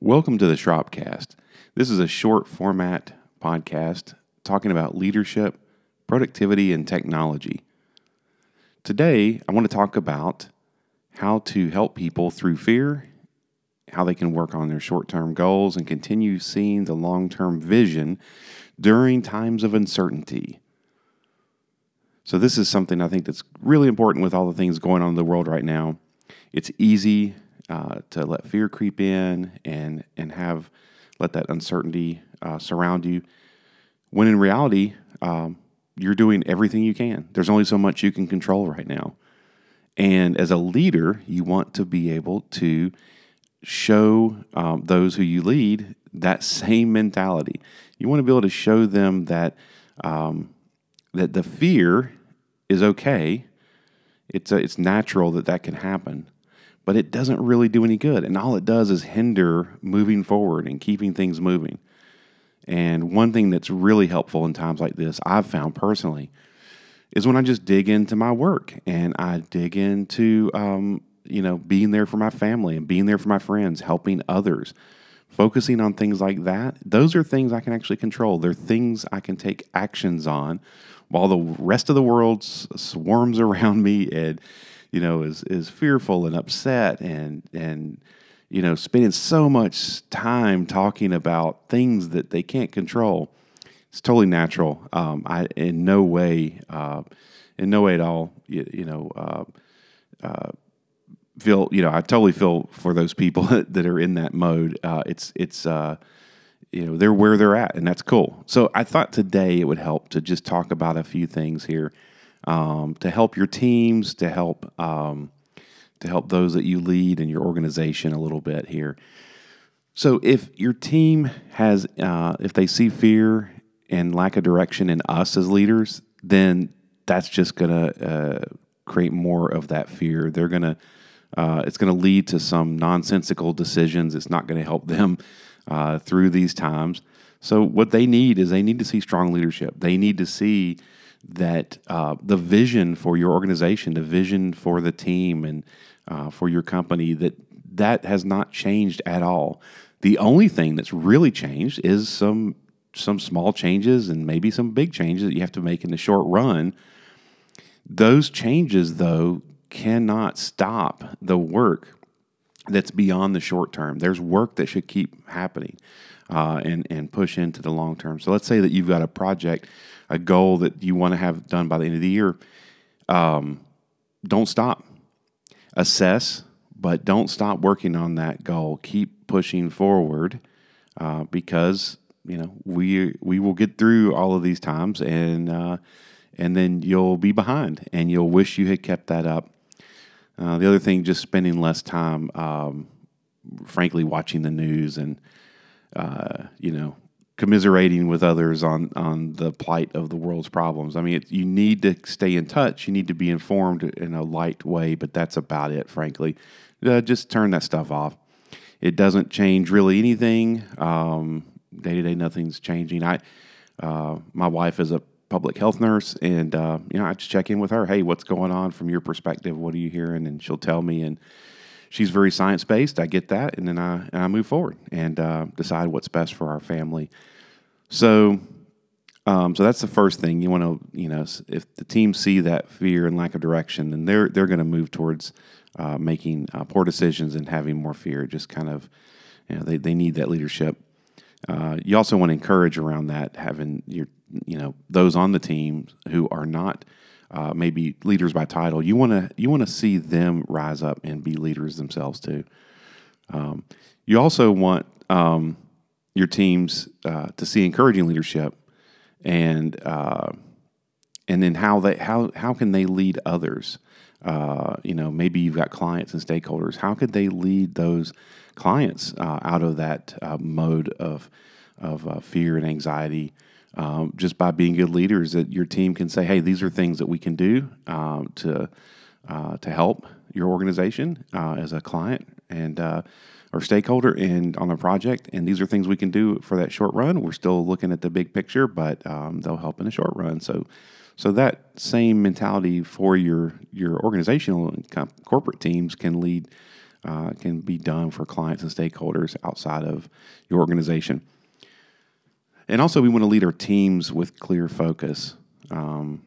Welcome to the Shropcast. This is a short format podcast talking about leadership, productivity, and technology. Today, I want to talk about how to help people through fear, how they can work on their short term goals, and continue seeing the long term vision during times of uncertainty. So, this is something I think that's really important with all the things going on in the world right now. It's easy uh, to let fear creep in and and have let that uncertainty uh, surround you. When in reality, um, you're doing everything you can. There's only so much you can control right now. And as a leader, you want to be able to show um, those who you lead that same mentality. You want to be able to show them that um, that the fear is okay. It's a, it's natural that that can happen, but it doesn't really do any good. And all it does is hinder moving forward and keeping things moving. And one thing that's really helpful in times like this, I've found personally, is when I just dig into my work and I dig into, um, you know, being there for my family and being there for my friends, helping others, focusing on things like that. Those are things I can actually control. They're things I can take actions on while the rest of the world swarms around me and you know, is is fearful and upset and and you know, spending so much time talking about things that they can't control. It's totally natural. Um, I in no way, uh, in no way at all, you, you know, uh, uh, feel you know. I totally feel for those people that are in that mode. Uh, it's it's uh, you know they're where they're at, and that's cool. So I thought today it would help to just talk about a few things here um, to help your teams, to help um, to help those that you lead in your organization a little bit here. So if your team has, uh, if they see fear and lack of direction in us as leaders, then that's just going to uh, create more of that fear. They're going to, uh, it's going to lead to some nonsensical decisions. It's not going to help them uh, through these times. So what they need is they need to see strong leadership. They need to see that uh, the vision for your organization, the vision for the team, and uh, for your company, that that has not changed at all. The only thing that's really changed is some some small changes and maybe some big changes that you have to make in the short run. Those changes, though, cannot stop the work that's beyond the short term. There's work that should keep happening uh, and and push into the long term. So let's say that you've got a project, a goal that you want to have done by the end of the year. Um, don't stop. Assess, but don't stop working on that goal. Keep pushing forward uh, because you know we we will get through all of these times and uh, and then you'll be behind and you'll wish you had kept that up. Uh, the other thing, just spending less time, um, frankly, watching the news and uh, you know, commiserating with others on on the plight of the world's problems. I mean, it, you need to stay in touch. You need to be informed in a light way, but that's about it. Frankly, uh, just turn that stuff off. It doesn't change really anything. Day to day, nothing's changing. I, uh, my wife is a public health nurse, and uh, you know, I just check in with her. Hey, what's going on from your perspective? What are you hearing? And she'll tell me and she's very science based. I get that, and then I and I move forward and uh, decide what's best for our family. So, um, so that's the first thing you want to you know if the team see that fear and lack of direction, then they're they're going to move towards uh, making uh, poor decisions and having more fear. Just kind of you know they they need that leadership. Uh, you also want to encourage around that having your you know those on the team who are not uh, maybe leaders by title. You want to you want to see them rise up and be leaders themselves too. Um, you also want um, your teams uh, to see encouraging leadership, and uh, and then how they how how can they lead others? Uh, you know, maybe you've got clients and stakeholders. How could they lead those clients uh, out of that uh, mode of of fear and anxiety? um, just by being good leaders that your team can say, hey, these are things that we can do um, to uh, to help your organization uh, as a client and uh, or stakeholder and on a project. And these are things we can do for that short run. We're still looking at the big picture, but um, they'll help in the short run. So. So that same mentality for your your organizational and corporate teams can lead uh, can be done for clients and stakeholders outside of your organization. And also, we want to lead our teams with clear focus. Um,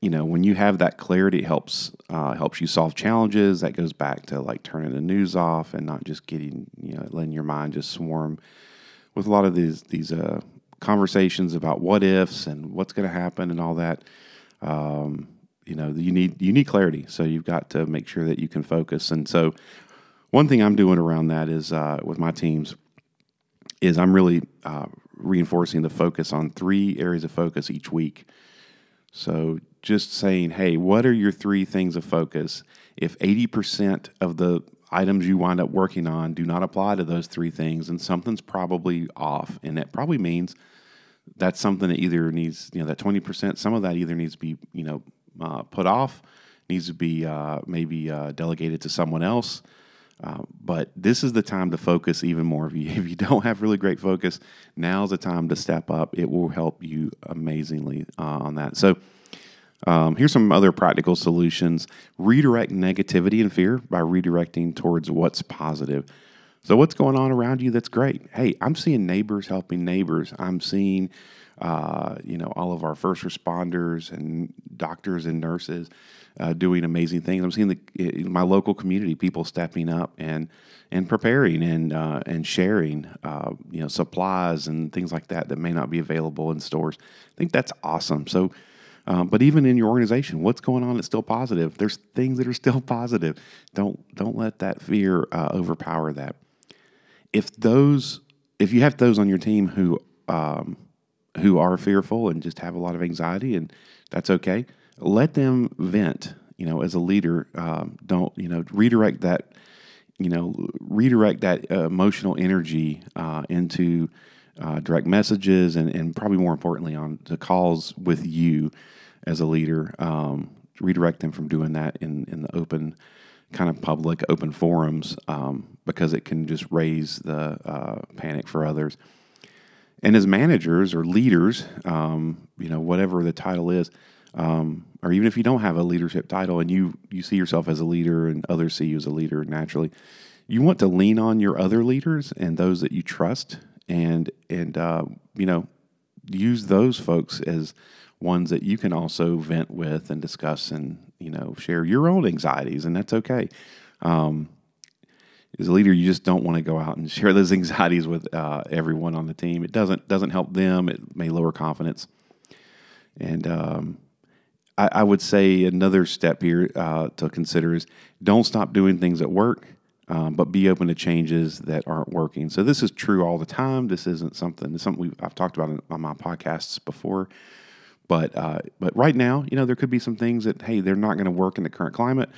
you know, when you have that clarity, it helps uh, helps you solve challenges. That goes back to like turning the news off and not just getting you know letting your mind just swarm with a lot of these these uh, conversations about what ifs and what's going to happen and all that. Um, you know, you need you need clarity, so you've got to make sure that you can focus. And so, one thing I'm doing around that is uh, with my teams is I'm really uh, reinforcing the focus on three areas of focus each week. So just saying, hey, what are your three things of focus? If 80% of the items you wind up working on do not apply to those three things, and something's probably off. And that probably means that's something that either needs, you know, that 20%, some of that either needs to be, you know, uh, put off, needs to be uh, maybe uh, delegated to someone else. Uh, but this is the time to focus even more. If you, if you don't have really great focus, now's the time to step up. It will help you amazingly uh, on that. So, um, here's some other practical solutions redirect negativity and fear by redirecting towards what's positive. So, what's going on around you that's great? Hey, I'm seeing neighbors helping neighbors. I'm seeing, uh, you know, all of our first responders and doctors and nurses uh, doing amazing things. I'm seeing the, my local community people stepping up and and preparing and uh, and sharing, uh, you know, supplies and things like that that may not be available in stores. I think that's awesome. So. Um, but even in your organization, what's going on that's still positive? There's things that are still positive. Don't don't let that fear uh, overpower that. If those, if you have those on your team who um, who are fearful and just have a lot of anxiety, and that's okay let them vent. You know, as a leader, um, don't you know redirect that. You know, redirect that emotional energy uh, into uh, direct messages, and, and probably more importantly, on the calls with you as a leader. Um, redirect them from doing that in in the open kind of public open forums um, because it can just raise the uh, panic for others. And as managers or leaders, um, you know, whatever the title is, um, or even if you don't have a leadership title and you you see yourself as a leader and others see you as a leader naturally, you want to lean on your other leaders and those that you trust, and and uh, you know use those folks as ones that you can also vent with and discuss and you know share your own anxieties, and that's okay. Um, as a leader, you just don't want to go out and share those anxieties with uh, everyone on the team. It doesn't doesn't help them. It may lower confidence, and um, I, I would say another step here uh, to consider is don't stop doing things at work. Um, but be open to changes that aren't working. So this is true all the time. This isn't something. Something I've talked about on my podcasts before. But uh, but right now, you know, there could be some things that hey, they're not going to work in the current climate.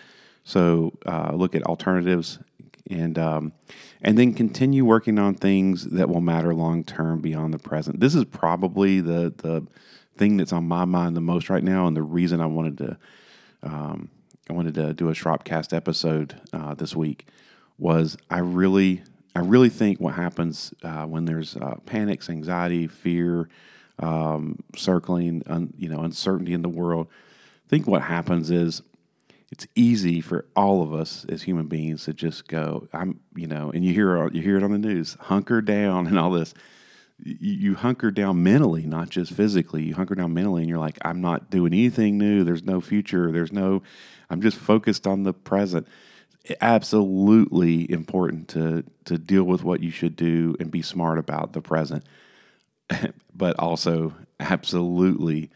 So uh, look at alternatives, and um, and then continue working on things that will matter long term beyond the present. This is probably the the thing that's on my mind the most right now, and the reason I wanted to um, I wanted to do a Shropcast episode uh, this week was I really I really think what happens uh, when there's uh, panics, anxiety, fear, um, circling, un, you know, uncertainty in the world. I think what happens is it's easy for all of us as human beings to just go, I'm, you know, and you hear you hear it on the news, hunker down and all this you, hunker down mentally, not just physically. You hunker down mentally, and you're like, I'm not doing anything new. There's no future. There's no. I'm just focused on the present. Absolutely important to to deal with what you should do and be smart about the present, but also absolutely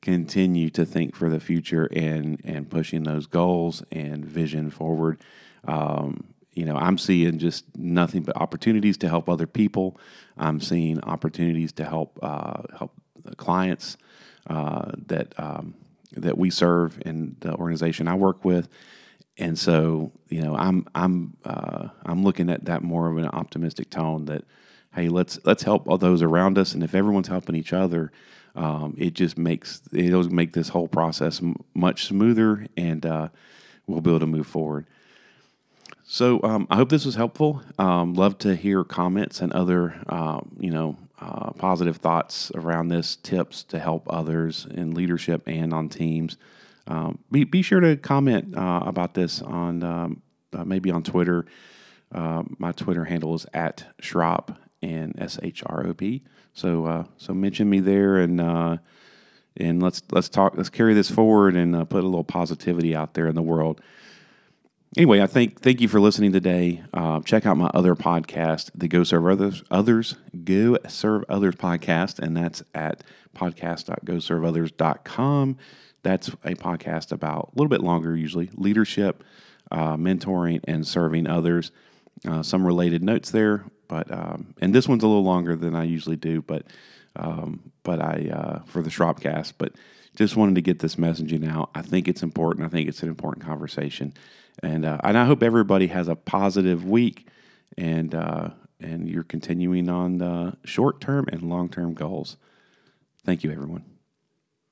continue to think for the future and and pushing those goals and vision forward. Um, you know, I'm seeing just nothing but opportunities to help other people. I'm seeing opportunities to help uh, help clients uh, that um, that we serve in the organization I work with, and so you know, I'm I'm uh, I'm looking at that more of an optimistic tone that hey, let's let's help all those around us, and if everyone's helping each other. Um, it just makes it'll make this whole process m- much smoother, and uh, we'll be able to move forward. So um, I hope this was helpful. Um, love to hear comments and other, um, you know, uh, positive thoughts around this, tips to help others in leadership and on teams. Um, be, be sure to comment uh, about this on um, uh, maybe on Twitter. Uh, my Twitter handle is at Shrop and S H R O P. So uh, so mention me there and uh, and let's let's talk. Let's carry this forward and uh, put a little positivity out there in the world. Anyway, I think thank you for listening today. Uh, check out my other podcast, the Go Serve Others Others Go Serve Others podcast, and that's at podcast.goserveothers.com. That's a podcast about a little bit longer, usually leadership, uh, mentoring, and serving others. Uh, some related notes there, but um, and this one's a little longer than I usually do, but um, but I uh, for the Shropcast, but just wanted to get this messaging out. I think it's important. I think it's an important conversation, and uh, and I hope everybody has a positive week, and uh, and you're continuing on the short term and long term goals. Thank you, everyone.